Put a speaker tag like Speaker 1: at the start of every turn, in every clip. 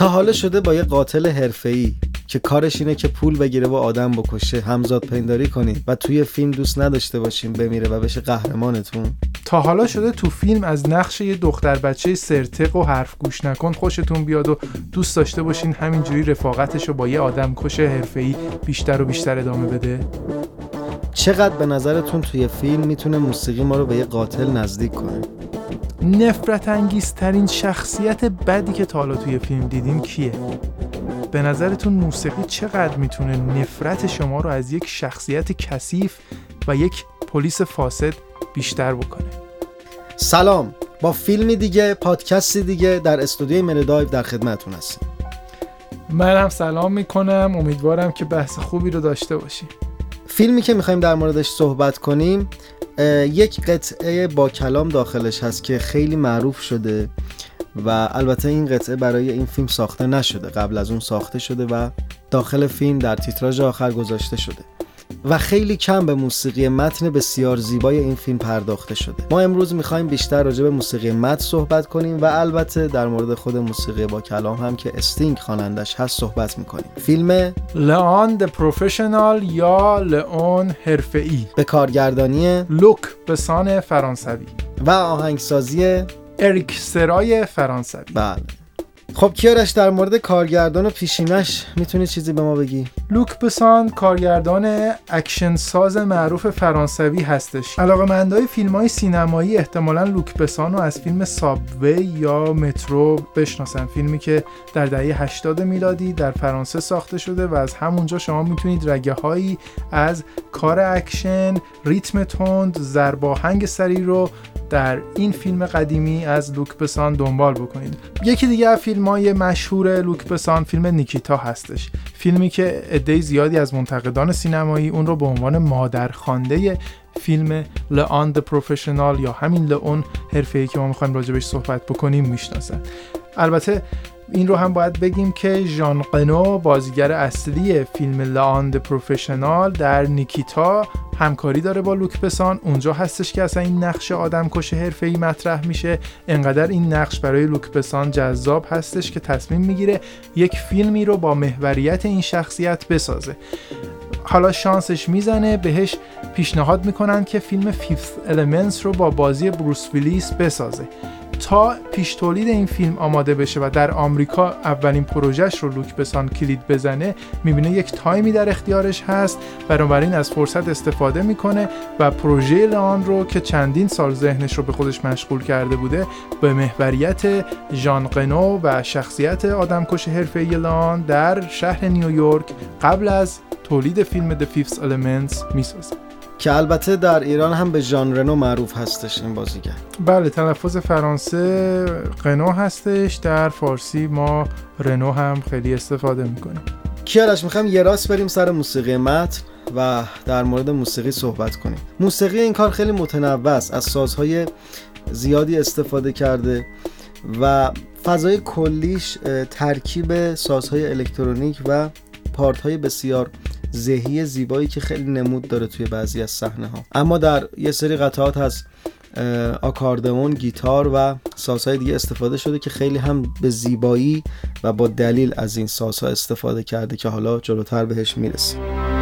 Speaker 1: تا حالا شده با یه قاتل حرفه‌ای که کارش اینه که پول بگیره و آدم بکشه همزاد پنداری کنید و توی فیلم دوست نداشته باشین بمیره و بشه قهرمانتون؟
Speaker 2: تا حالا شده تو فیلم از نقش یه دختر بچه سرتق و حرف گوش نکن خوشتون بیاد و دوست داشته باشین همینجوری رفاقتش رو با یه آدم کش حرفه‌ای بیشتر و بیشتر ادامه بده؟
Speaker 1: چقدر به نظرتون توی فیلم می‌تونه موسیقی ما رو به یه قاتل نزدیک کنه؟
Speaker 2: نفرت انگیزترین شخصیت بدی که تا حالا توی فیلم دیدیم کیه؟ به نظرتون موسیقی چقدر می‌تونه نفرت شما رو از یک شخصیت کثیف و یک پلیس فاسد بیشتر بکنه؟
Speaker 1: سلام با فیلمی دیگه پادکستی دیگه در استودیوی مردایو در خدمتتون هستیم
Speaker 2: من هم سلام می‌کنم. امیدوارم که بحث خوبی رو داشته باشیم.
Speaker 1: فیلمی که می‌خوایم در موردش صحبت کنیم یک قطعه با کلام داخلش هست که خیلی معروف شده و البته این قطعه برای این فیلم ساخته نشده. قبل از اون ساخته شده و داخل فیلم در تیتراژ آخر گذاشته شده. و خیلی کم به موسیقی متن بسیار زیبای این فیلم پرداخته شده. ما امروز می‌خوایم بیشتر راجع به موسیقی متن صحبت کنیم و البته در مورد خود موسیقی با کلام هم که استینگ خوانندش هست صحبت می‌کنیم. فیلم
Speaker 2: لئون The Professional یا لئون حرفه‌ای.
Speaker 1: به کارگردانی
Speaker 2: لوک بسان فرانسوی.
Speaker 1: و آهنگسازی
Speaker 2: اریک سرای فرانسوی.
Speaker 1: بله. خب کیارش در مورد کارگردان و پیشینش می‌تونی چیزی به ما بگی؟
Speaker 2: لوک بسان کارگردان اکشن ساز معروف فرانسوی هستش علاقه مندای فیلم های سینمایی احتمالا لوک بسان رو از فیلم Subway یا مترو بشناسن فیلمی که در دهه 80 میلادی در فرانسه ساخته شده و از همونجا شما می‌تونید رگه هایی از کار اکشن ریتم تند ضرباهنگ سریع رو در این فیلم قدیمی از لوک بسان دنبال بکنید. یکی دیگه از فیلم های مشهور لوک بسان فیلم نیکیتا هستش. فیلمی که عده زیادی از منتقدان سینمایی اون رو به عنوان مادرخوانده فیلم لئون The Professional یا همین لئون حرفه‌ای که ما می‌خوایم راجبش صحبت بکنیم می‌شناسن البته این رو هم باید بگیم که ژان رنو بازیگر اصلی فیلم لئون The Professional در نیکیتا همکاری داره با لوک بسان اونجا هستش که اصلا این نقش آدم کش ای مطرح میشه. انقدر این نقش برای لوک بسان جذاب هستش که تصمیم می‌گیره یک فیلمی رو با محوریت این شخصیت بسازه. حالا شانسش می‌زنه بهش پیشنهاد می‌کنن که فیلم Fifth Elements رو با بازی بروس ویلیس بسازه. تا پیش تولید این فیلم آماده بشه و در آمریکا اولین پروژهش رو لوک بسان کلید بزنه می‌بینه یک تایمی در اختیارش هست. بنابراین از فرصت استفاده می‌کنه و پروژه لان رو که چندین سال ذهنش رو به خودش مشغول کرده بوده به محوریت ژان قنو و شخصیت آدمکش حرفه‌ای لان در شهر نیویورک قبل از تولید فیلم The Fifth Elements می‌سازه.
Speaker 1: که البته در ایران هم به ژان رنو معروف هستش این بازیگر.
Speaker 2: بله تلفظ فرانسه قنو هستش. در فارسی ما رنو هم خیلی استفاده می‌کنیم.
Speaker 1: کیارش می‌خوام یه راست بریم سر موسیقی متن و در مورد موسیقی صحبت کنیم. موسیقی این کار خیلی متنوع است از سازهای زیادی استفاده کرده و فضای کلیش ترکیب سازهای الکترونیک و پارت های بسیار ذهی زیبایی که خیلی نمود داره توی بعضی از صحنه ها اما در یه سری قطعات از آکاردمون گیتار و سازهای دیگه استفاده شده که خیلی هم به زیبایی و با دلیل از این سازها استفاده کرده که حالا جلوتر بهش می‌رسیم.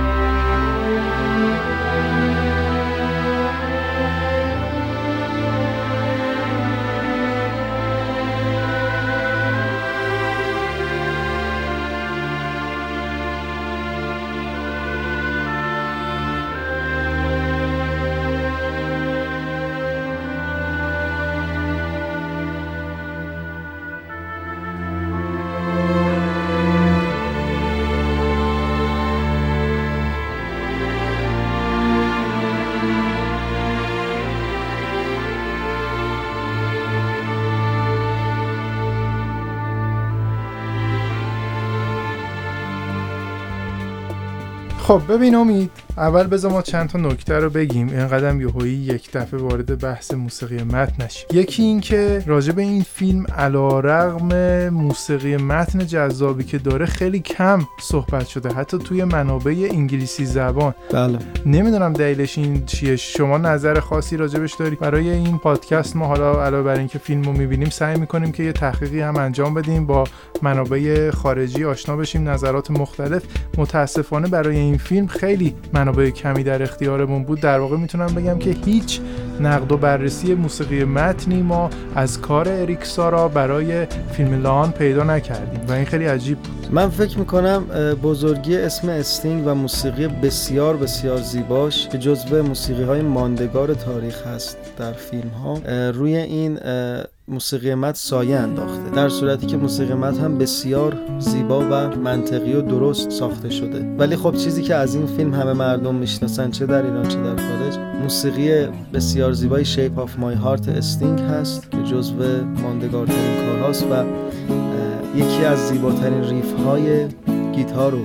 Speaker 2: خب ببین امید اول بذار ما چند تا نکته رو بگیم. اینقدر یهویی یک دفعه وارد بحث موسیقی متن نشیم. یکی این که راجع به این فیلم علیرغم موسیقی متن جذابی که داره خیلی کم صحبت شده حتی توی منابع انگلیسی زبان.
Speaker 1: بله.
Speaker 2: نمی‌دونم دلیلش این چیه. شما نظر خاصی راجبش داری؟ برای این پادکست ما حالا علاوه بر اینکه فیلم رو می‌بینیم سعی می‌کنیم که یه تحقیقی هم انجام بدیم با منابع خارجی آشنا بشیم نظرات مختلف. متاسفانه برای این فیلم خیلی منابع کمی در اختیارمون بود در واقع می‌تونم بگم که هیچ نقد و بررسی موسیقی متنی ما از کار اریک سارا برای فیلم لان پیدا نکردیم و این خیلی عجیب بود.
Speaker 1: من فکر می‌کنم بزرگی اسم استینگ و موسیقی بسیار بسیار زیباش که جزو موسیقی های ماندگار تاریخ هست در فیلم ها روی این موسیقی متن سایه انداخته. در صورتی که موسیقی متن هم بسیار زیبا و منطقی و درست ساخته شده. ولی خب چیزی که از این فیلم همه مردم می‌شناسن چه در ایران چه در خارج موسیقی بسیار زیبای Shape of My Heart استینگ هست که جزو ماندگارترین کارهاست و یکی از زیباترین riff های گیتار رو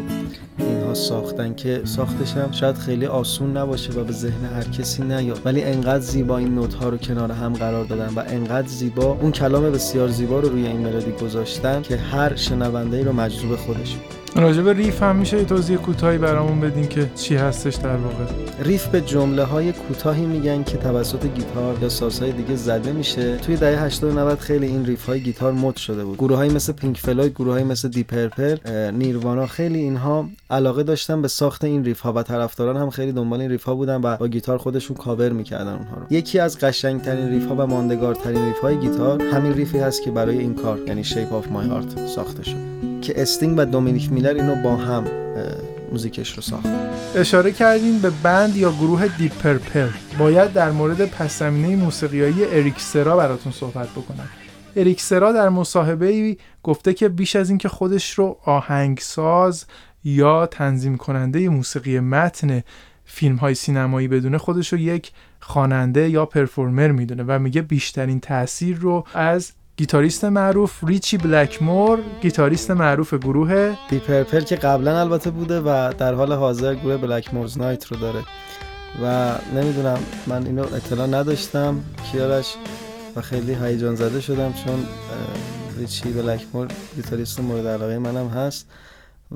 Speaker 1: اینها ساختن که ساختش هم شاید خیلی آسون نباشه و به ذهن هر کسی نیاد. ولی انقدر زیبا این نت ها رو کنار هم قرار دادن و انقدر زیبا اون کلام بسیار زیبا رو روی این ملودی گذاشتن که هر شنونده ای رو مجذوب خودش
Speaker 2: راجب riff هم میشه توضیح کوتاهی برامون بدین که چی هستش در واقع.
Speaker 1: riff به جمله های کوتاهی میگن که توسط گیتار یا سازهای دیگه زده میشه. توی دهه 80 و 90 خیلی این riff های گیتار مد شده بود. گروه های مثل پینک فلوید گروه های مثل دیپ پرپل نیروانا خیلی اینها علاقه داشتن به ساخت این riff ها و طرفداران هم خیلی دنبال این riff ها بودن و با گیتار خودشون کاور می‌کردن اونها رو. یکی از قشنگترین ریف ها و ماندگارترین riff های گیتار همین riff ی هست که برای این کار یعنی Shape of My Heart ساخته شد که استینگ و دومینیک میلر اینو با هم موزیکش رو ساخت.
Speaker 2: اشاره کردیم به band یا گروه دیپ پرپل باید در مورد پس زمینه موسیقیایی اریک سرا براتون صحبت بکنم. اریک سرا در مصاحبه ای گفته که بیش از اینکه خودش رو آهنگساز یا تنظیم کننده موسیقی متن فیلم های سینمایی بدونه خودش رو یک خواننده یا performer می‌دونه و میگه بیشترین تاثیر رو از گیتاریست معروف ریچی بلکمور گیتاریست معروف گروه
Speaker 1: دیپ پرپل که قبلا البته بوده و در حال حاضر گروه بلکمورز نایت رو داره و نمی‌دونم من اینو اطلاع نداشتم کیارش و خیلی هیجان زده شدم چون ریچی بلکمور گیتاریست مورد علاقه منم هست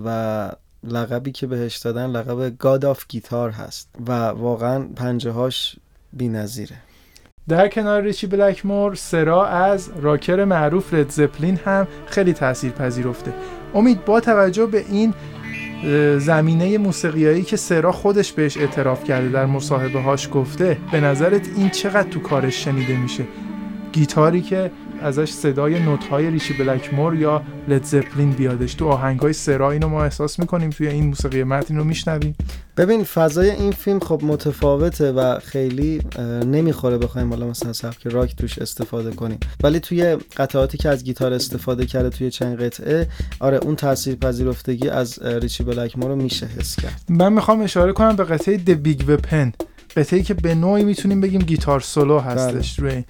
Speaker 1: و لقبی که بهش دادن لقب God of Guitar هست و واقعا پنجه هاش بی نظیره.
Speaker 2: در کنار ریچی بلکمور سرا از راکر معروف رد زپلین هم خیلی تاثیر پذیرفته. امید با توجه به این زمینه موسیقیایی که سرا خودش بهش اعتراف کرده در مصاحبه هاش گفته به نظرت این چقدر تو کارش شنیده میشه؟ گیتاری که ازش صدای نوت های ریچی بلکمور یا لد زپلین بیادش تو آهنگ های سرا اینو ما احساس می‌کنیم توی این موسیقی متن رو میشنویم.
Speaker 1: ببین فضای این فیلم خب متفاوته و خیلی نمی‌خوره بخوایم حالا مثلا سبک راک توش استفاده کنیم. ولی توی قطعاتی که از گیتار استفاده کرده توی چند قطعه آره اون تاثیر پذیرفتگی از ریچی بلکمور رو میشه حس کرد.
Speaker 2: من می‌خوام اشاره کنم به قطعه The Big Weapon قطعه که به نوعی می‌تونیم بگیم guitar solo هستش روی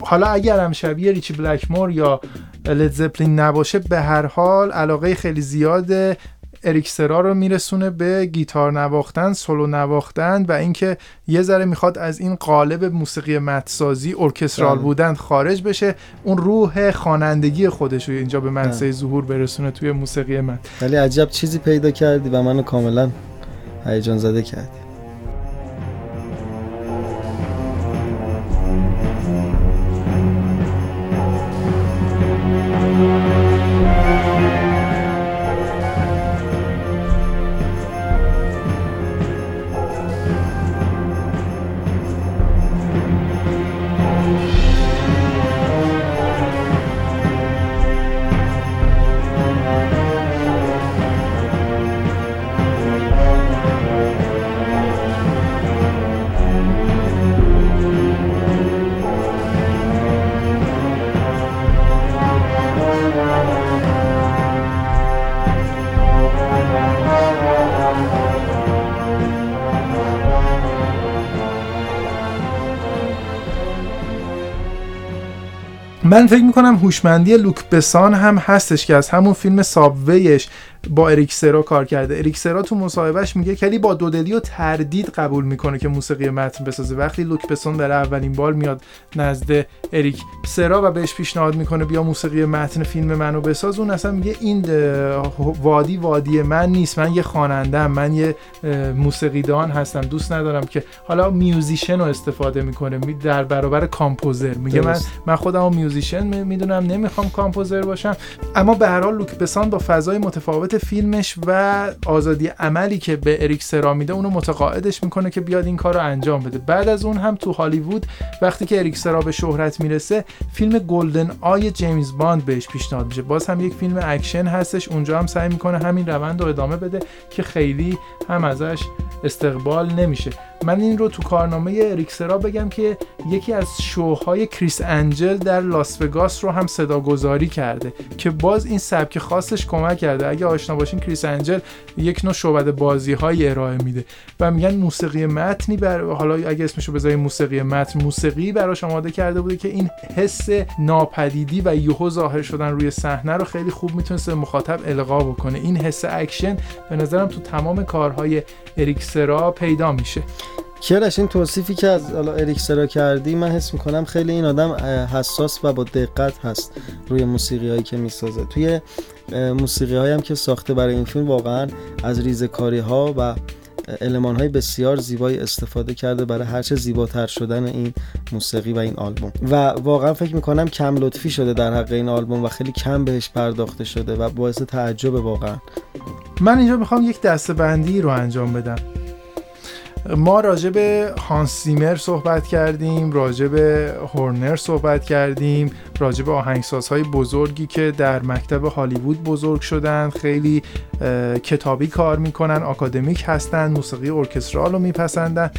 Speaker 2: حالا اگر هم شبیه ریچی بلکمور یا لید زپلین نباشه به هر حال علاقه خیلی زیاد اریکسرا رو میرسونه به گیتار نواختن سولو نواختن و اینکه یه ذره می‌خواد از این قالب موسیقی متسازی ارکسترال بودن خارج بشه اون روح خوانندگی خودش رو اینجا به منصه ظهور برسونه توی موسیقی من.
Speaker 1: ولی عجب چیزی پیدا کردی و منو کاملا هیجان زده کردی. من
Speaker 2: فکر می‌کنم هوشمندی لوک بسان هم هستش که از همون فیلم Subway ش با اریک سرا کار کرده. اریک سرا تو مصاحبهش میگه کلی با دودلی و تردید قبول می‌کنه که موسیقی متن بسازه. وقتی لوک بسون در اولین بار میاد نزد اریک سرا و بهش پیشنهاد می‌کنه بیا موسیقی متن فیلم منو بساز. اون اصلا میگه این وادی وادی من نیست. من یه خواننده من یه موسیقیدان هستم. دوست ندارم که حالا musician رو استفاده می‌کنه. در برابر composer میگه من من خودمو musician می‌دونم. نمی‌خوام composer باشم. اما به هر حال لوک بسان با فضای متفاوت فیلمش و آزادی عملی که به اریک سرا میده اونو متقاعدش می‌کنه که بیاد این کار رو انجام بده. بعد از اون هم تو هالیوود وقتی که اریک سرا به شهرت می‌رسه فیلم GoldenEye جیمز باند بهش پیشنهاد میشه. باز هم یک فیلم اکشن هستش اونجا هم سعی می‌کنه همین روند رو ادامه بده که خیلی هم ازش استقبال نمیشه. من این رو تو کارنامه اریک سرا بگم که یکی از شوهای کریس انجل در لاس وگاس رو هم صداگذاری کرده که باز این سبک خاصش کمک کرده. اگه آشنا باشین کریس انجل یک نوع شعبده بازی های ارائه میده و میگن موسیقی متنی بر حالا اگه اسمشو بذاری موسیقی متن موسیقی براش آماده کرده بوده که این حس ناپدیدی و یهو ظاهر شدن روی صحنه رو خیلی خوب می‌تونست مخاطب القا بکنه. این حس اکشن به نظرم تو تمام کارهای اریکسرا پیدا میشه.
Speaker 1: کیارش این توصیفی که از اریکسرا کردی من حس می‌کنم خیلی این آدم حساس و با دقت هست روی موسیقی هایی که می‌سازه. توی موسیقی هایی هم که ساخته برای این فیلم واقعا از ریزکاری ها و علمان های بسیار زیبایی استفاده کرده برای هرچه زیباتر شدن این موسیقی و این آلبوم. و واقعا فکر می‌کنم کم لطفی شده در حق این آلبوم و خیلی کم بهش پرداخته شده و باعث تعجب واقعا.
Speaker 2: من اینجا می‌خوام یک دستبندی رو انجام بدم. ما راجع به هانس سیمر صحبت کردیم راجع به هورنر صحبت کردیم راجع به آهنگسازهای بزرگی که در مکتب هالیوود بزرگ شدن خیلی کتابی کار می‌کنن آکادمیک هستن موسیقی ارکسترال رو میپسندن.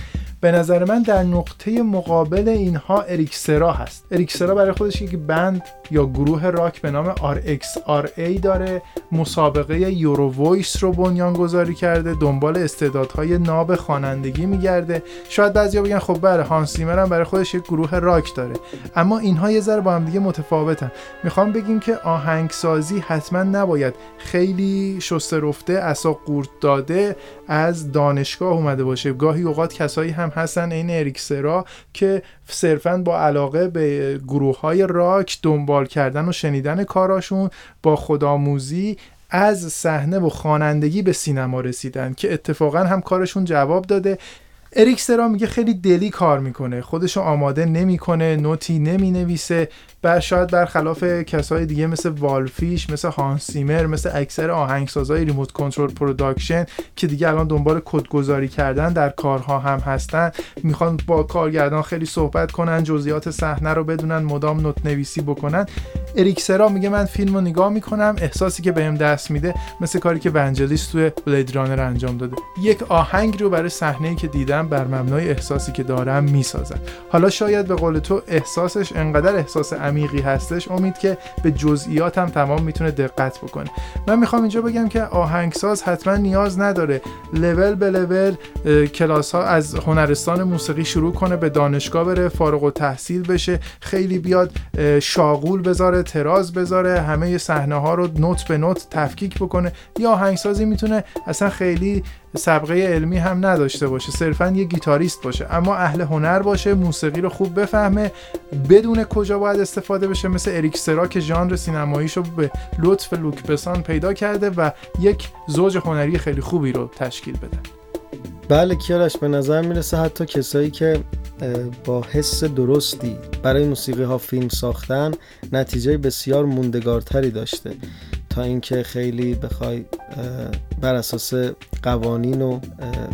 Speaker 2: به نظر من در نقطه مقابل اینها اریکسرا هست. اریکسرا برای خودش یک بند یه گروه راک به نام RXRA داره. مسابقه Eurovoice رو بنیان گذاری کرده دنبال استعدادهای ناب خوانندگی میگرده. شاید بعضیا بگن خب بله هانس زیمر هم برای خودش یک گروه راک داره. اما اینها یه ذره با هم دیگه متفاوتن. می‌خوام بگیم که آهنگسازی حتما نباید خیلی شسته رفته عصا قورت داده از دانشگاه اومده باشه. گاهی اوقات کسایی هم هستن عین اریک سرا که صرفا با علاقه به گروه های راک دنبال کردن و شنیدن کاراشون با خودآموزی از صحنه و خوانندگی به سینما رسیدن که اتفاقا هم کارشون جواب داده. اریک سرا میگه خیلی دلی کار می‌کنه خودشو آماده نمی‌کنه نوتی نمی و شاید برخلاف کسای دیگه مثل والفیش مثل هانس زیمر مثل اکثر آهنگسازهای Remote Control Production که دیگه الان دنبال کدگذاری کردن در کارها هم هستن می‌خوان با کارگردان خیلی صحبت کنن جزئیات صحنه رو بدونن مدام نوت نویسی بکنن اریکسرا میگه من فیلم رو نگاه می‌کنم احساسی که بهم دست میده مثل کاری که ونجلیس توی بلید رانر انجام داده. یک آهنگ رو برای صحنه که دیدم بر مبنای احساسی که دارم می‌سازم حالا شاید به قول تو احساسش انقدر احساس عمیقی هستش امید که به جزئیات هم تمام می‌تونه دقت بکنه. من می‌خوام اینجا بگم که آهنگساز حتما نیاز نداره لول به لول کلاس ها از هنرستان موسیقی شروع کنه به دانشگاه بره فارغ و تحصیل بشه خیلی بیاد شاغول بذاره تراز بذاره همه صحنه ها رو نوت به نوت تفکیک بکنه. یا آهنگسازی می‌تونه اصلا خیلی سبقه علمی هم نداشته باشه صرفا یه گیتاریست باشه. اما اهل هنر باشه موسیقی رو خوب بفهمه. بدون کجا باید استفاده بشه؟ مثل اریک سرا که ژانر سینماییشو به لطف لوک بسان پیدا کرده و یک زوج هنری خیلی خوبی رو تشکیل بده.
Speaker 1: بله کیارش به نظر می‌رسه حتی کسایی که با حس درستی برای موسیقی ها فیلم ساختن نتیجه بسیار موندگارتری داشته. تا اینکه خیلی بخوای بر اساس قوانین و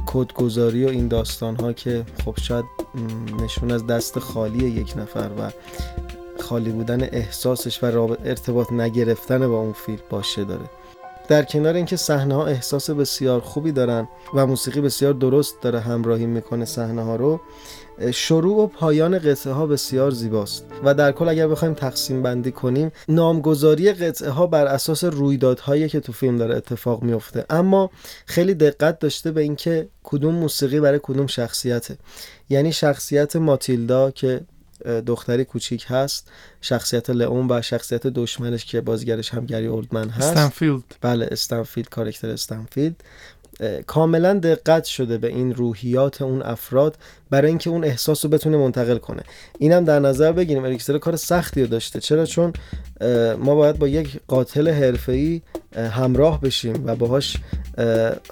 Speaker 1: کدگذاری و این داستان ها که خب شاید نشون از دست خالی یک نفر و خالی بودن احساسش و ارتباط نگرفتن با اون فیلم باشه داره. در کنار اینکه صحنه ها احساس بسیار خوبی دارن و موسیقی بسیار درست داره همراهی می‌کنه صحنه ها رو شروع و پایان قطعه ها بسیار زیباست و در کل اگر بخوایم تقسیم بندی کنیم نامگذاری قطعه ها بر اساس رویدادهایی که تو فیلم داره اتفاق میفته اما خیلی دقت داشته به اینکه کدوم موسیقی برای کدوم شخصیته. یعنی شخصیت ماتیلدا که دختری کوچیک هست شخصیت لئون و شخصیت دشمنش که بازیگرش هم گری اولدمن هست.
Speaker 2: استنفیلد.
Speaker 1: بله استنفیلد کاراکتر استنفیلد. کاملا دقت شده به این روحیات اون افراد برای اینکه اون احساس رو بتونه منتقل کنه. اینم در نظر بگیریم اریک سرا کار سختی رو داشته. چرا؟ چون ما باید با یک قاتل حرفه‌ای همراه بشیم و باهاش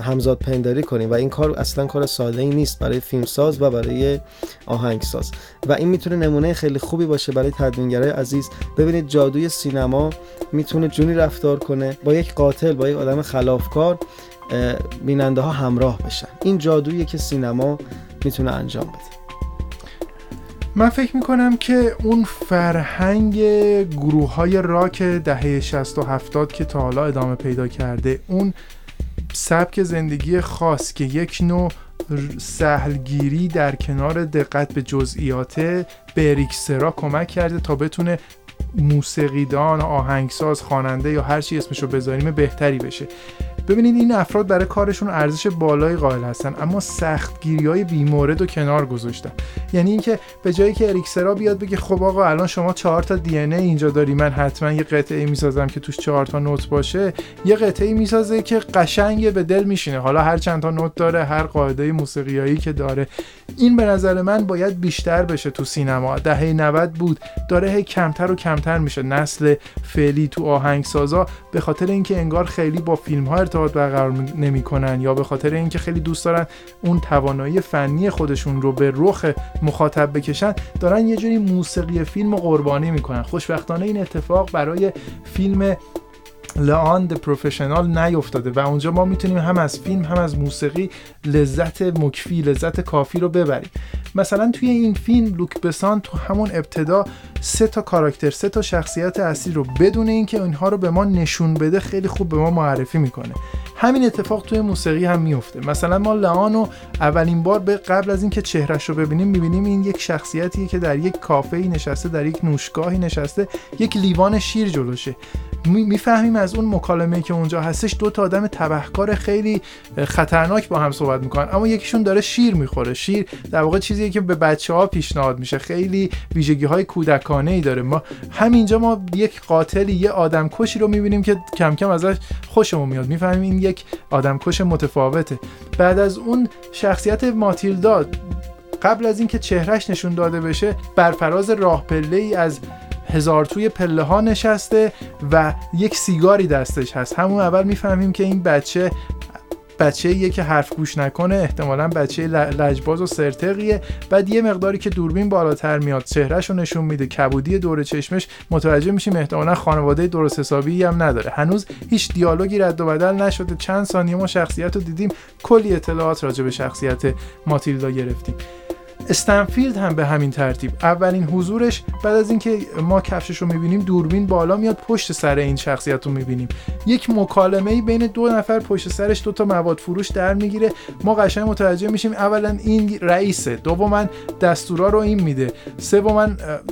Speaker 1: همزاد پنداری کنیم. و این کار اصلا کار ساده ای نیست برای فیلمساز و برای آهنگساز. و این می‌تونه نمونه خیلی خوبی باشه برای تدوینگرای عزیز. ببینید جادوی سینما می‌تونه جونی رفتار کنه با یک قاتل با یک آدم خلافکار. بیننده ها همراه بشن. این جادویی که سینما می‌تونه انجام بده.
Speaker 2: من فکر می‌کنم که اون فرهنگ گروه های راک دهه 60 و 70 که تا حالا ادامه پیدا کرده اون سبک زندگی خاص که یک نوع سهلگیری در کنار دقت به جزئیات به اریکسرا کمک کرده تا بتونه موسیقیدان، آهنگساز، خواننده یا هر چی اسمشو بذاریم بهتری بشه. ببینید این افراد برای کارشون ارزش بالایی قائل هستن اما سختگیری های بیمورد و کنار گذاشتن. یعنی اینکه به جایی که اریکسرا بیاد بگه خب آقا الان شما چهار تا دی اینجا داری من حتما یه قطعه می‌سازم که توش چهار تا نوت باشه یه قطعه می‌سازه که قشنگ به دل میشینه. حالا هر چند تا نوت داره هر قاعده موسیقیایی که داره. این به نظر من باید بیشتر بشه تو سینما. دهه 90 بود داره هی کمتر و کمتر میشه. نسل فعلی تو آهنگسازا به خاطر اینکه انگار خیلی با فیلم ها ارتباط برقرار نمی‌کنن یا به خاطر اینکه خیلی دوست دارن اون توانایی فنی خودشون رو به رخ مخاطب بکشن دارن یه جوری موسیقی فیلم قربانی می‌کنن. خوشبختانه این اتفاق برای فیلم لان پروفشنال نیفتاده و اونجا ما می‌تونیم هم از فیلم هم از موسیقی لذت مکفی لذت کافی رو ببریم. مثلا توی این فیلم لوک بسان تو همون ابتدا سه تا کاراکتر سه تا شخصیت اصلی رو بدون اینکه اینها رو به ما نشون بده خیلی خوب به ما معرفی می‌کنه. همین اتفاق توی موسیقی هم میفته مثلا ما لان رو اولین بار به قبل از اینکه چهرش رو ببینیم می‌بینیم این یک شخصیتیه که در یک کافه نشسته در یک نوشگاهی نشسته یک لیوان شیر جلوشه. می‌فهمیم از اون مکالمه که اونجا هستش دو تا آدم تبهکار خیلی خطرناک با هم صحبت می‌کنن. اما یکیشون داره شیر می‌خوره. شیر در واقع چیزیه که به بچه ها پیشنهاد میشه. خیلی ویژگی های کودکانه ای داره. ما همینجا ما یک قاتلی یه آدم کشی رو می‌بینیم که کم کم ازش خوشمون میاد. می‌فهمیم این یک آدم کش متفاوته. بعد از اون شخصیت ماتیلدا قبل از اینکه چهرش نشون داده بشه بر فراز راه پله ای از هزار توی پله ها نشسته و یک سیگاری دستش هست. همون اول می‌فهمیم که این بچه بچه یه که حرف گوش نکنه احتمالا بچه لجباز و سرتقیه بعد یه مقداری که دوربین بالاتر میاد چهرهش رو نشون میده کبودی دور چشمش. متوجه میشیم احتمالا خانواده درست حسابی هم نداره. هنوز هیچ دیالوگی رد و بدل نشده. چند ثانیه ما شخصیت رو دیدیم. کلی اطلاعات راجع به شخصیت ماتیلدا گرفتیم. استنفیلد هم به همین ترتیب. اولین حضورش بعد از اینکه ما کفشش رو می‌بینیم دوربین بالا میاد پشت سر این شخصیت رو می‌بینیم. یک مکالمه بین دو نفر پشت سرش دو تا مواد فروش در می‌گیره. ما قشنگ متوجه میشیم اولا این رئیسه دوما دستورا رو این میده. سوما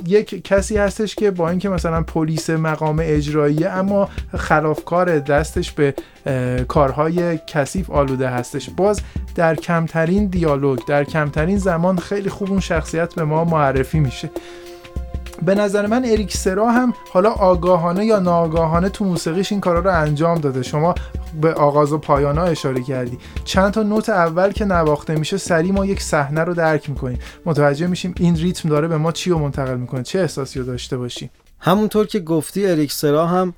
Speaker 2: یک کسی هستش که با اینکه مثلا پلیس مقام اجراییه اما خلافکار دستش به کارهای کثیف آلوده هستش. باز در کمترین دیالوگ در کمترین زمان خیلی خوب اون شخصیت به ما معرفی میشه. به نظر من اریک سرا هم حالا آگاهانه یا ناآگاهانه تو موسیقیش این کارا رو انجام داده. شما به آغاز و پایان اشاره کردی. چند تا نوت اول که نواخته میشه سریع ما یک صحنه رو درک می‌کنیم. متوجه میشیم این ریتم داره به ما چی رو منتقل می‌کنه. چه احساسی رو داشته باشیم.
Speaker 1: همونطور که گفتی اریک سرا هم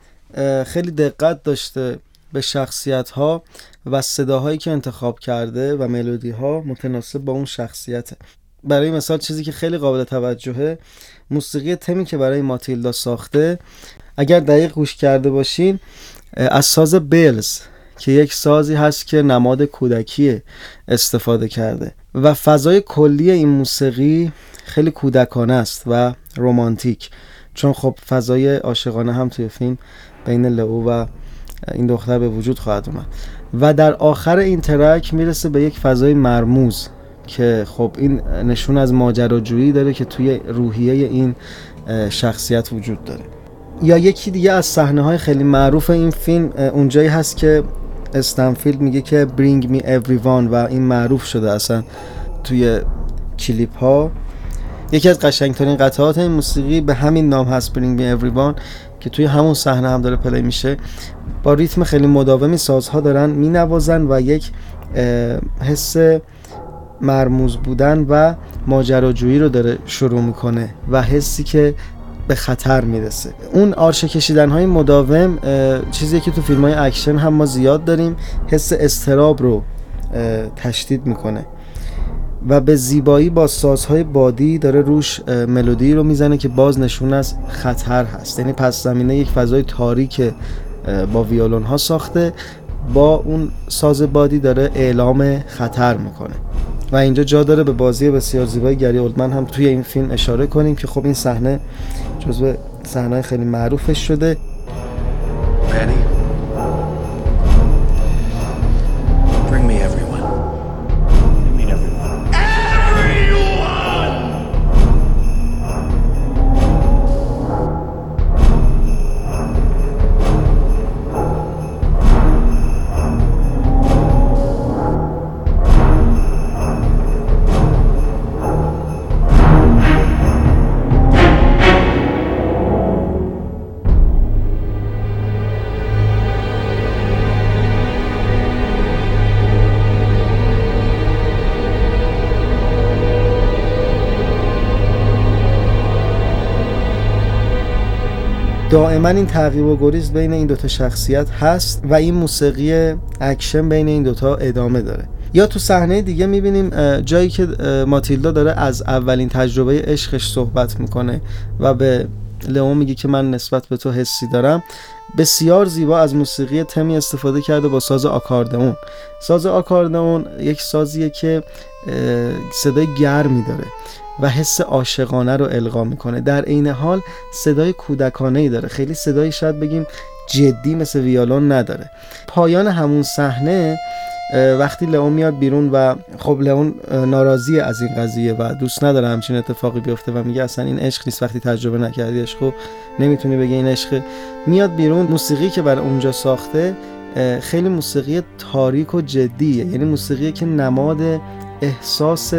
Speaker 1: خیلی دقت داشته. به شخصیت ها و صداهایی که انتخاب کرده و ملودی ها متناسب با اون شخصیته. برای مثال چیزی که خیلی قابل توجهه موسیقی تمی که برای ماتیلدا ساخته اگر دقیق گوش کرده باشین از ساز بیلز که یک سازی هست که نماد کودکی استفاده کرده و فضای کلی این موسیقی خیلی کودکانه است و رومانتیک چون خب فضای عاشقانه هم توی فیلم بین لئو و این دختر به وجود خواهد اومد. و در آخر این ترک می‌رسه به یک فضای مرموز که خب این نشون از ماجراجویی داره که توی روحیه این شخصیت وجود داره. یا یکی دیگه از صحنه های خیلی معروف این فیلم اونجایی هست که استنفیلد میگه که bring me everyone و این معروف شده اصلا توی کلیپ ها یکی از قشنگترین قطعات این موسیقی به همین نام هست Bring Me Everyone که توی همون صحنه هم داره play میشه با ریتم خیلی مداومی سازها دارن مینوازن و یک حس مرموز بودن و ماجراجویی رو داره شروع می‌کنه و حسی که به خطر می‌رسه. اون آرشه کشیدن های مداوم چیزی که تو فیلم های اکشن هم ما زیاد داریم حس استراب رو تشدید می‌کنه. و به زیبایی با سازهای بادی داره روش ملودی رو می‌زنه که باز نشون از خطر هست. یعنی پس زمینه یک فضای تاریک با ویولون ها ساخته با اون ساز بادی داره اعلام خطر می‌کنه. و اینجا جا داره به بازی بسیار زیبای گری اولدمن هم توی این فیلم اشاره کنیم که خب این صحنه جزو صحنه خیلی معروفش شده. دائما این تعقیب و گریز بین این دوتا شخصیت هست و این موسیقی اکشن بین این دوتا ادامه داره. یا تو صحنه دیگه می‌بینیم جایی که ماتیلدا داره از اولین تجربه عشقش صحبت می‌کنه و به لئون میگه که من نسبت به تو حسی دارم. بسیار زیبا از موسیقی تمی استفاده کرده با ساز آکاردئون. ساز آکاردئون یک سازیه که صدای گرمی داره. و حس عاشقانه رو القا می‌کنه. در عین حال صدای کودکانه ای داره. خیلی صدایی شاید بگیم جدی مثل ویالون نداره. پایان همون صحنه وقتی لئون میاد بیرون و خب لئون ناراضی از این قضیه و دوست نداره همچین اتفاقی بیفته و میگه اصلا این عشق نیست. وقتی تجربه نکردی عشق نمی‌تونی بگی این عشق. میاد بیرون موسیقی که برای اونجا ساخته خیلی موسیقی تاریک و جدیه. یعنی موسیقی که نماد احساس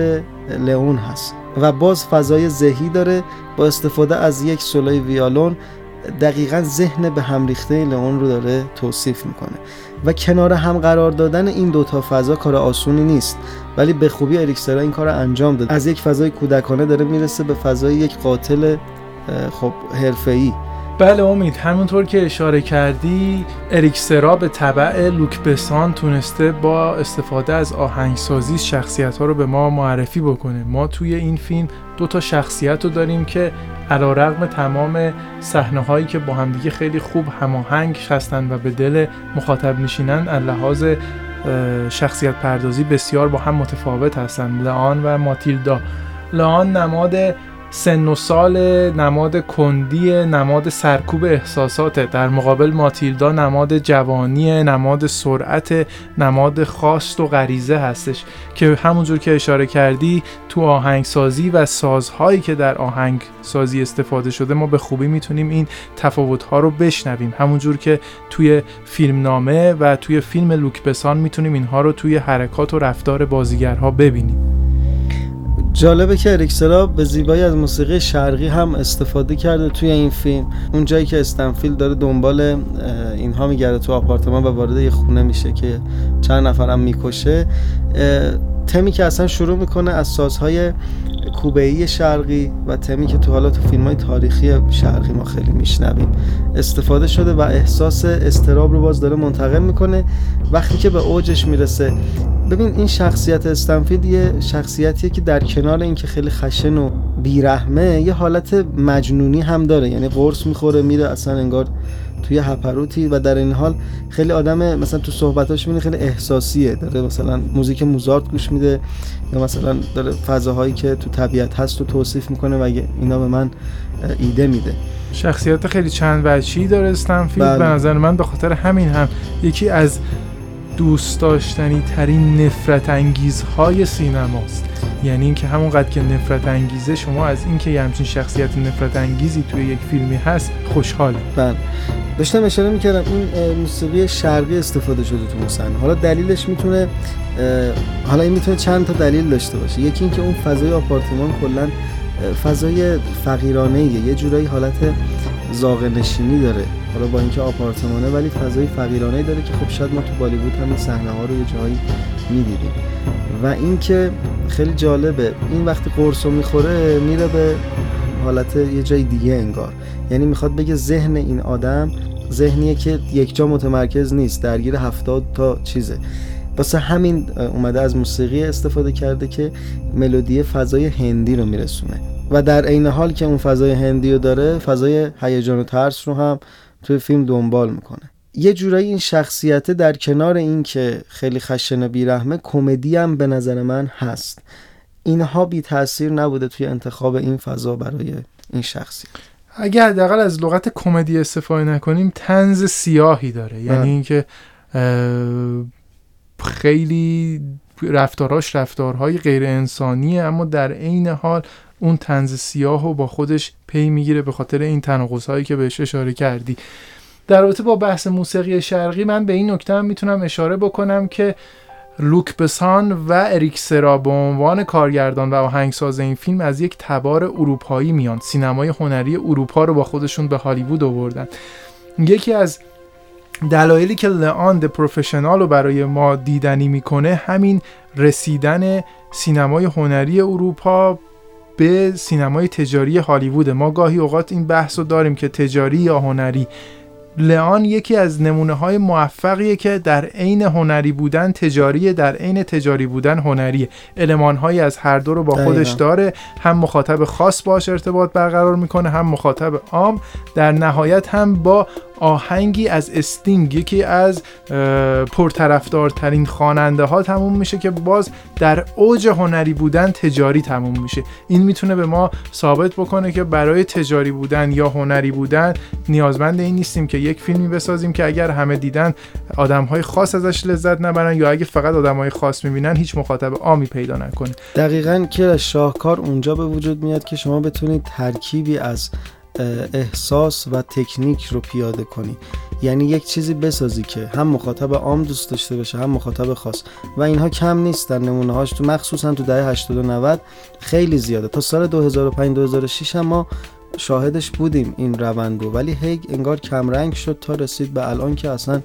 Speaker 1: لئون هست و باز فضای ذهی داره با استفاده از یک سولای ویالون دقیقا ذهن به هم ریخته لئون رو داره توصیف می‌کنه. و کنار هم قرار دادن این دوتا فضا کار آسونی نیست ولی به خوبی اریکسرا این کار رو انجام داد از یک فضای کودکانه داره می‌رسه به فضای یک قاتل خب حرفه‌ای.
Speaker 2: بله امید همونطور که اشاره کردی اریکسرا به طبع لوک بسان تونسته با استفاده از آهنگسازی شخصیت ها رو به ما معرفی بکنه. ما توی این فیلم دو تا شخصیت رو داریم که علا رقم تمام صحنه هایی که با همدیگه خیلی خوب هماهنگ هستن و به دل مخاطب نشینن لحاظ شخصیت پردازی بسیار با هم متفاوت هستن. لان و ماتیلدا. لان نماد سن و سال نماد کندی نماد سرکوب احساسات در مقابل ماتیلدا نماد جوانی نماد سرعت نماد خواست و غریزه هستش که همونجور که اشاره کردی تو آهنگسازی و سازهایی که در آهنگسازی استفاده شده ما به خوبی می‌تونیم این تفاوتها رو بشنویم. همونجور که توی فیلمنامه و توی فیلم لوک بسان می‌تونیم اینها رو توی حرکات و رفتار بازیگرها ببینیم.
Speaker 1: جالبه که اریکسرا به زیبایی از موسیقی شرقی هم استفاده کرده توی این فیلم. اون جایی که استنفیل داره دنبال اینها میگرده تو آپارتمان و وارد یه خونه میشه که چند نفرم می‌کشه. تمی که اصلا شروع می‌کنه از سازهای کوبه‌ای شرقی و تمی که تو حالا تو فیلم های تاریخی شرقی ما خیلی میشنویم. استفاده شده و احساس استراب رو باز داره منتقل می‌کنه. وقتی که به اوجش می‌رسه ببین این شخصیت استنفیلد یه شخصیتیه که در کنار اینکه خیلی خشن و بیرحمه یه حالت مجنونی هم داره. یعنی قرص می‌خوره میره اصلا انگار توی هپروتی و در این حال خیلی آدم مثلا تو صحبتاش می‌بینی خیلی احساسیه. داره مثلا موزیک موزارت گوش میده یا مثلا داره فضاهایی که تو طبیعت هست رو توصیف می‌کنه و اینا به من ایده میده.
Speaker 2: شخصیت خیلی چند وجهی داره استنفیلد. بله. به نظر من به خاطر همین هم یکی از دوست داشتنی ترین نفرت انگیزهای سینماست. یعنی اینکه همونقدر که نفرت انگیزه شما از اینکه یه همچین شخصیت نفرت انگیزی توی یک فیلمی هست خوشحاله.
Speaker 1: بله. داشتم اشاره می‌کردم این موسیقی شرقی استفاده شده تو صحنه حالا دلیلش می‌تونه حالا این می‌تونه چند تا دلیل داشته باشه. یکی اینکه اون فضای آپارتمان کلا فضای فقیرانه یه جورایی حالت زاغ نشینی داره. حالا با اینکه آپارتمانه ولی فضای فقیرانه داره که خب شاید ما تو بالیوود هم صحنه ها رو یه جایی می‌دیدیم. و اینکه خیلی جالبه این وقتی قرص می‌خوره میره به حالت یه جای دیگه انگار. یعنی می‌خواد بگه ذهن این آدم ذهنیه که یک جا متمرکز نیست درگیر هفتاد تا چیزه. واسه همین اومده از موسیقی استفاده کرده که ملودی فضای هندی رو میرسونه. و در عین حال که اون فضای هندی رو داره فضای هیجان و ترس رو هم توی فیلم دنبال می‌کنه. یه جورایی این شخصیت در کنار این که خیلی خشن و بیرحمه کمدی هم به نظر من هست. اینها بی تاثیر نبوده توی انتخاب این فضا برای این شخصیت.
Speaker 2: اگه حداقل از لغت کمدی استفاده نکنیم تنز سیاهی داره. یعنی بله. اینکه خیلی رفتاراش رفتارهای غیر انسانیه اما در عین حال اون تنز سیاه رو با خودش پی می‌گیره به خاطر این تناقض هایی که بهش اشاره کردی. در رابطه با بحث موسیقی شرقی من به این نکته هم می‌تونم اشاره بکنم که لوک بسان و اریک سرا به عنوان کارگردان و آهنگساز این فیلم از یک تبار اروپایی میان. سینمای هنری اروپا رو با خودشون به هالیوود آوردن. یکی از دلایلی که لئان د پروفشنال رو برای ما دیدنی می‌کنه همین رسیدن سینمای هنری اروپا به سینمای تجاری هالیوود ما گاهی اوقات این بحث رو داریم که تجاری یا هنری لئان یکی از نمونه های موفقیه که در عین هنری بودن تجاری در عین تجاری بودن هنری علمان هایی از هر دو رو با خودش داره. هم مخاطب خاص باش ارتباط برقرار می‌کنه هم مخاطب عام. در نهایت هم با آهنگی از استینگ یکی از پرطرفدارترین خواننده ها تموم میشه که باز در اوج هنری بودن تجاری تموم میشه. این می‌تونه به ما ثابت بکنه که برای تجاری بودن یا هنری بودن نیازمند این نیستیم که یک فیلمی بسازیم که اگر همه دیدن آدم های خاص ازش لذت نبرن یا اگه فقط آدم های خاص می‌بینن هیچ مخاطب عامی پیدا نکنه.
Speaker 1: دقیقا که شاهکار اونجا به وجود میاد که شما بتونید ترکیبی از احساس و تکنیک رو پیاده کنی. یعنی یک چیزی بسازی که هم مخاطب عام دوست داشته باشه هم مخاطب خاص. و اینها کم نیست در نمونه هاش تو مخصوصا تو دهه 80 و 90 خیلی زیاده. تا سال 2005 2006 هم ما شاهدش بودیم این روند رو ولی هیگ انگار کمرنگ شد تا رسید به الان که اصلا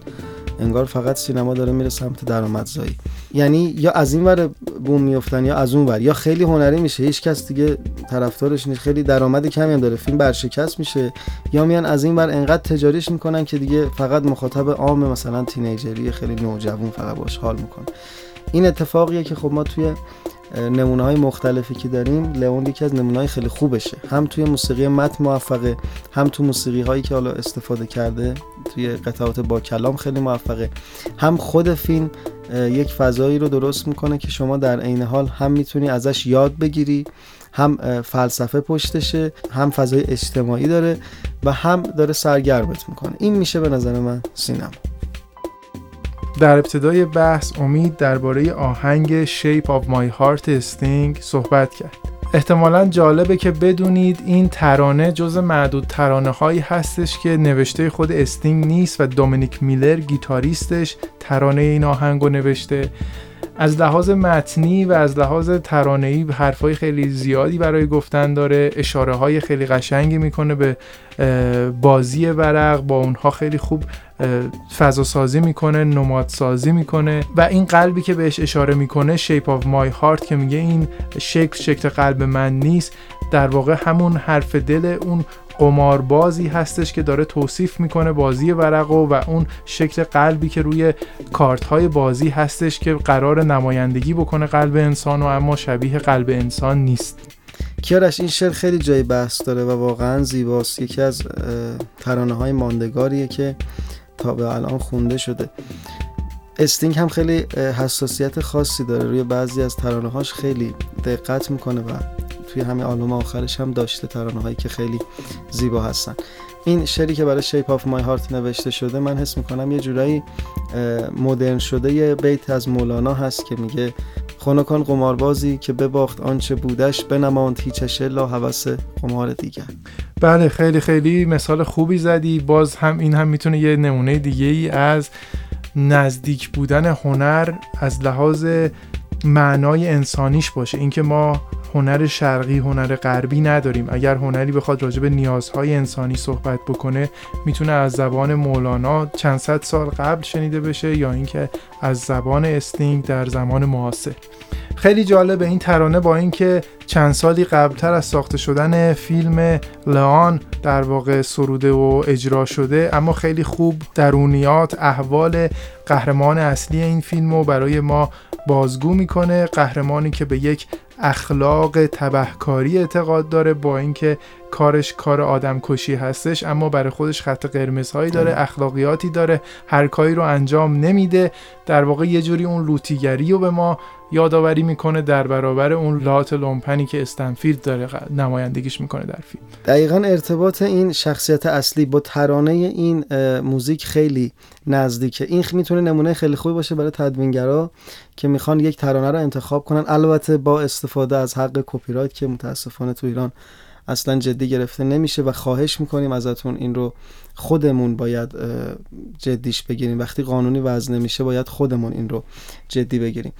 Speaker 1: انگار فقط سینما داره میره سمت درآمدزایی. یعنی یا از این ور بوم میفتن یا از اون ور یا خیلی هنری میشه هیچ کس دیگه طرفدارش نیست. خیلی درآمد کمی هم داره فیلم برشکست میشه. یا میان از این ور انقدر تجاریش می‌کنن که دیگه فقط مخاطب عام مثلا تینیجری خیلی نوجوان فقط باش حال می‌کنه. این اتفاقیه که خب ما توی نمونه های مختلفی که داریم لئون یکی از نمونه های خیلی خوبشه. هم توی موسیقی مت موفقه هم تو موسیقی هایی که حالا استفاده کرده توی قطعات با کلام خیلی موفقه. هم خود فیلم یک فضایی رو درست می‌کنه که شما در عین حال هم می‌تونی ازش یاد بگیری هم فلسفه پشتشه هم فضای اجتماعی داره و هم داره سرگرمت می‌کنه. این میشه به نظر من سینما.
Speaker 2: در ابتدای بحث امید درباره آهنگ Shape of My Heart استینگ صحبت کرد. احتمالا جالبه که بدونید این ترانه جز معدود ترانه هایی هستش که نوشته خود استینگ نیست و دومینیک میلر گیتاریستش ترانه این آهنگ رو نوشته. از لحاظ متنی و از لحاظ ترانه‌ای حرفای خیلی زیادی برای گفتن داره اشاره های خیلی قشنگی می‌کنه به بازی ورق با اونها خیلی خوب فضا سازی می‌کنه نماد سازی می‌کنه و این قلبی که بهش اشاره می‌کنه شیپ آف مای هارت که میگه این شکل شکل قلب من نیست. در واقع همون حرف دل اون قماربازی هستش که داره توصیف می‌کنه بازی ورقو و اون شکل قلبی که روی کارت های بازی هستش که قرار نمایندگی بکنه قلب انسان و اما شبیه قلب انسان نیست.
Speaker 1: کیارش این شعر خیلی جای بحث داره و واقعا زیباست. یکی از ترانه های ماندگاریه که تا به الان خونده شده. استینگ هم خیلی حساسیت خاصی داره. روی بعضی از ترانه هاش خیلی دقت می‌کنه و توی همین آلبوم آخرش هم داشته ترانه هایی که خیلی زیبا هستن. این شعری که برای Shape of My Heart نوشته شده من حس می‌کنم یه جورایی مدرن شده یه بیت از مولانا هست که میگه خونکان قماربازی که بباخت آنچه بودش بنماند هیچش لا هوس قمار دیگر.
Speaker 2: بله خیلی خیلی مثال خوبی زدی. باز هم این هم می‌تونه یه نمونه دیگه ای از نزدیک بودن هنر از لحاظ معنای انسانیش باشه. اینکه ما هنر شرقی هنر غربی نداریم. اگر هنری بخواد راجع به نیازهای انسانی صحبت بکنه می‌تونه از زبان مولانا چند صد سال قبل شنیده بشه یا اینکه از زبان استینگ در زمان معاصر. خیلی جالب این ترانه با اینکه چند سالی قبلتر از ساخته شدن فیلم لان در واقع سروده و اجرا شده اما خیلی خوب درونیات احوال قهرمان اصلی این فیلم رو برای ما بازگو می‌کنه. قهرمانی که به یک اخلاق تبهکاری اعتقاد داره با اینکه کارش کار آدم کشی هستش اما برای خودش خط قرمزهایی داره اخلاقیاتی داره هر کاری رو انجام نمیده. در واقع یه جوری اون لوتیگری رو به ما یادآوری می‌کنه در برابر اون لات لومپنی که استنفیلد داره نمایندگیش می‌کنه در فیلم.
Speaker 1: دقیقا ارتباط این شخصیت اصلی با ترانه این موزیک خیلی نزدیکه. این می‌تونه نمونه خیلی خوبی باشه برای تدوینگرا که می‌خوان یک ترانه رو انتخاب کنن. البته با استفاده از حق کپی رایت که متاسفانه تو ایران اصلا جدی گرفته نمیشه و خواهش می‌کنیم ازتون این رو خودمون باید جدیش بگیریم. وقتی قانونی وضع نمیشه باید خودمون این رو جدی بگیریم.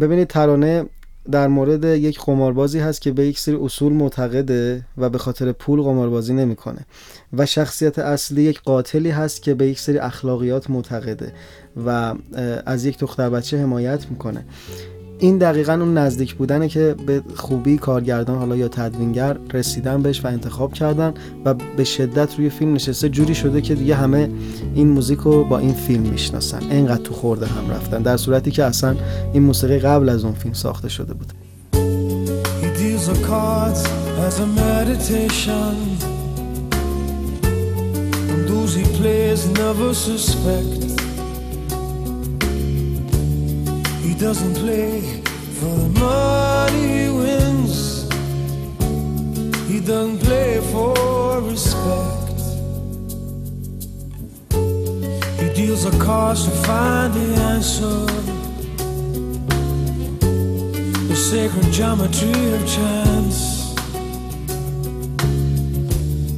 Speaker 1: ببینید ترانه در مورد یک قماربازی هست که به یک سری اصول معتقده و به خاطر پول قماربازی نمی‌کنه. و شخصیت اصلی یک قاتلی هست که به یک سری اخلاقیات معتقده و از یک دختر بچه حمایت می‌کنه. این دقیقا اون نزدیک بودنه که به خوبی کارگردان حالا یا تدوینگر رسیدن بهش و انتخاب کردن و به شدت روی فیلم نشسته. جوری شده که دیگه همه این موزیک رو با این فیلم می‌شناسن. انقدر تو خورده هم رفتن در صورتی که اصلا این موسیقی قبل از اون فیلم ساخته شده بود. He doesn't play for the money he wins. He doesn't play for respect. He deals a cards to find the answer. The sacred geometry of chance.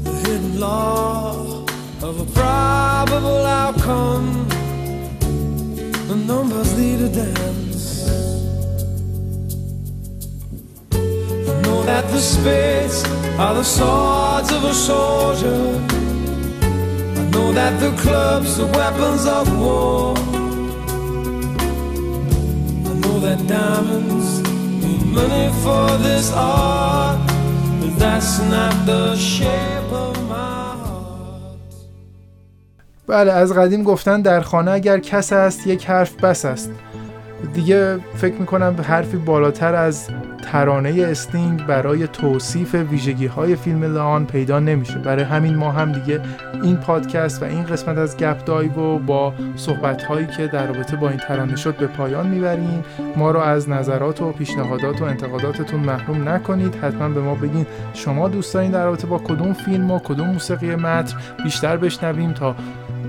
Speaker 1: The hidden law of a probable outcome. The numbers lead a dance. The spades are the swords of a soldier. I know that the clubs are weapons of war. I know that diamonds need money for this art, but that's not the shape of. بله از قدیم گفتن در خانه اگر کس است یک حرف بس است دیگه فکر می‌کنم حرفی بالاتر از ترانه استینگ برای توصیف ویژگی های فیلم لان پیدا نمیشه. برای همین ما هم دیگه این پادکست و این قسمت از گپ دایو با صحبت هایی که در رابطه با این ترانه شد به پایان می‌بریم. ما رو از نظرات و پیشنهادات و انتقاداتتون محروم نکنید. حتما به ما بگین شما دوست دارین در رابطه با کدوم فیلم و کدوم موسیقی متر. بیشتر بشنویم تا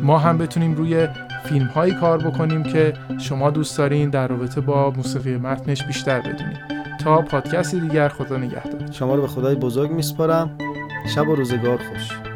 Speaker 1: ما هم بتونیم روی فیلم هایی کار بکنیم که شما دوست دارین در رابطه با موسیقی متنش بیشتر بدونید تا پادکست دیگر خدا نگهدار. شما رو به خدای بزرگ میسپارم. شب و روزگار خوش.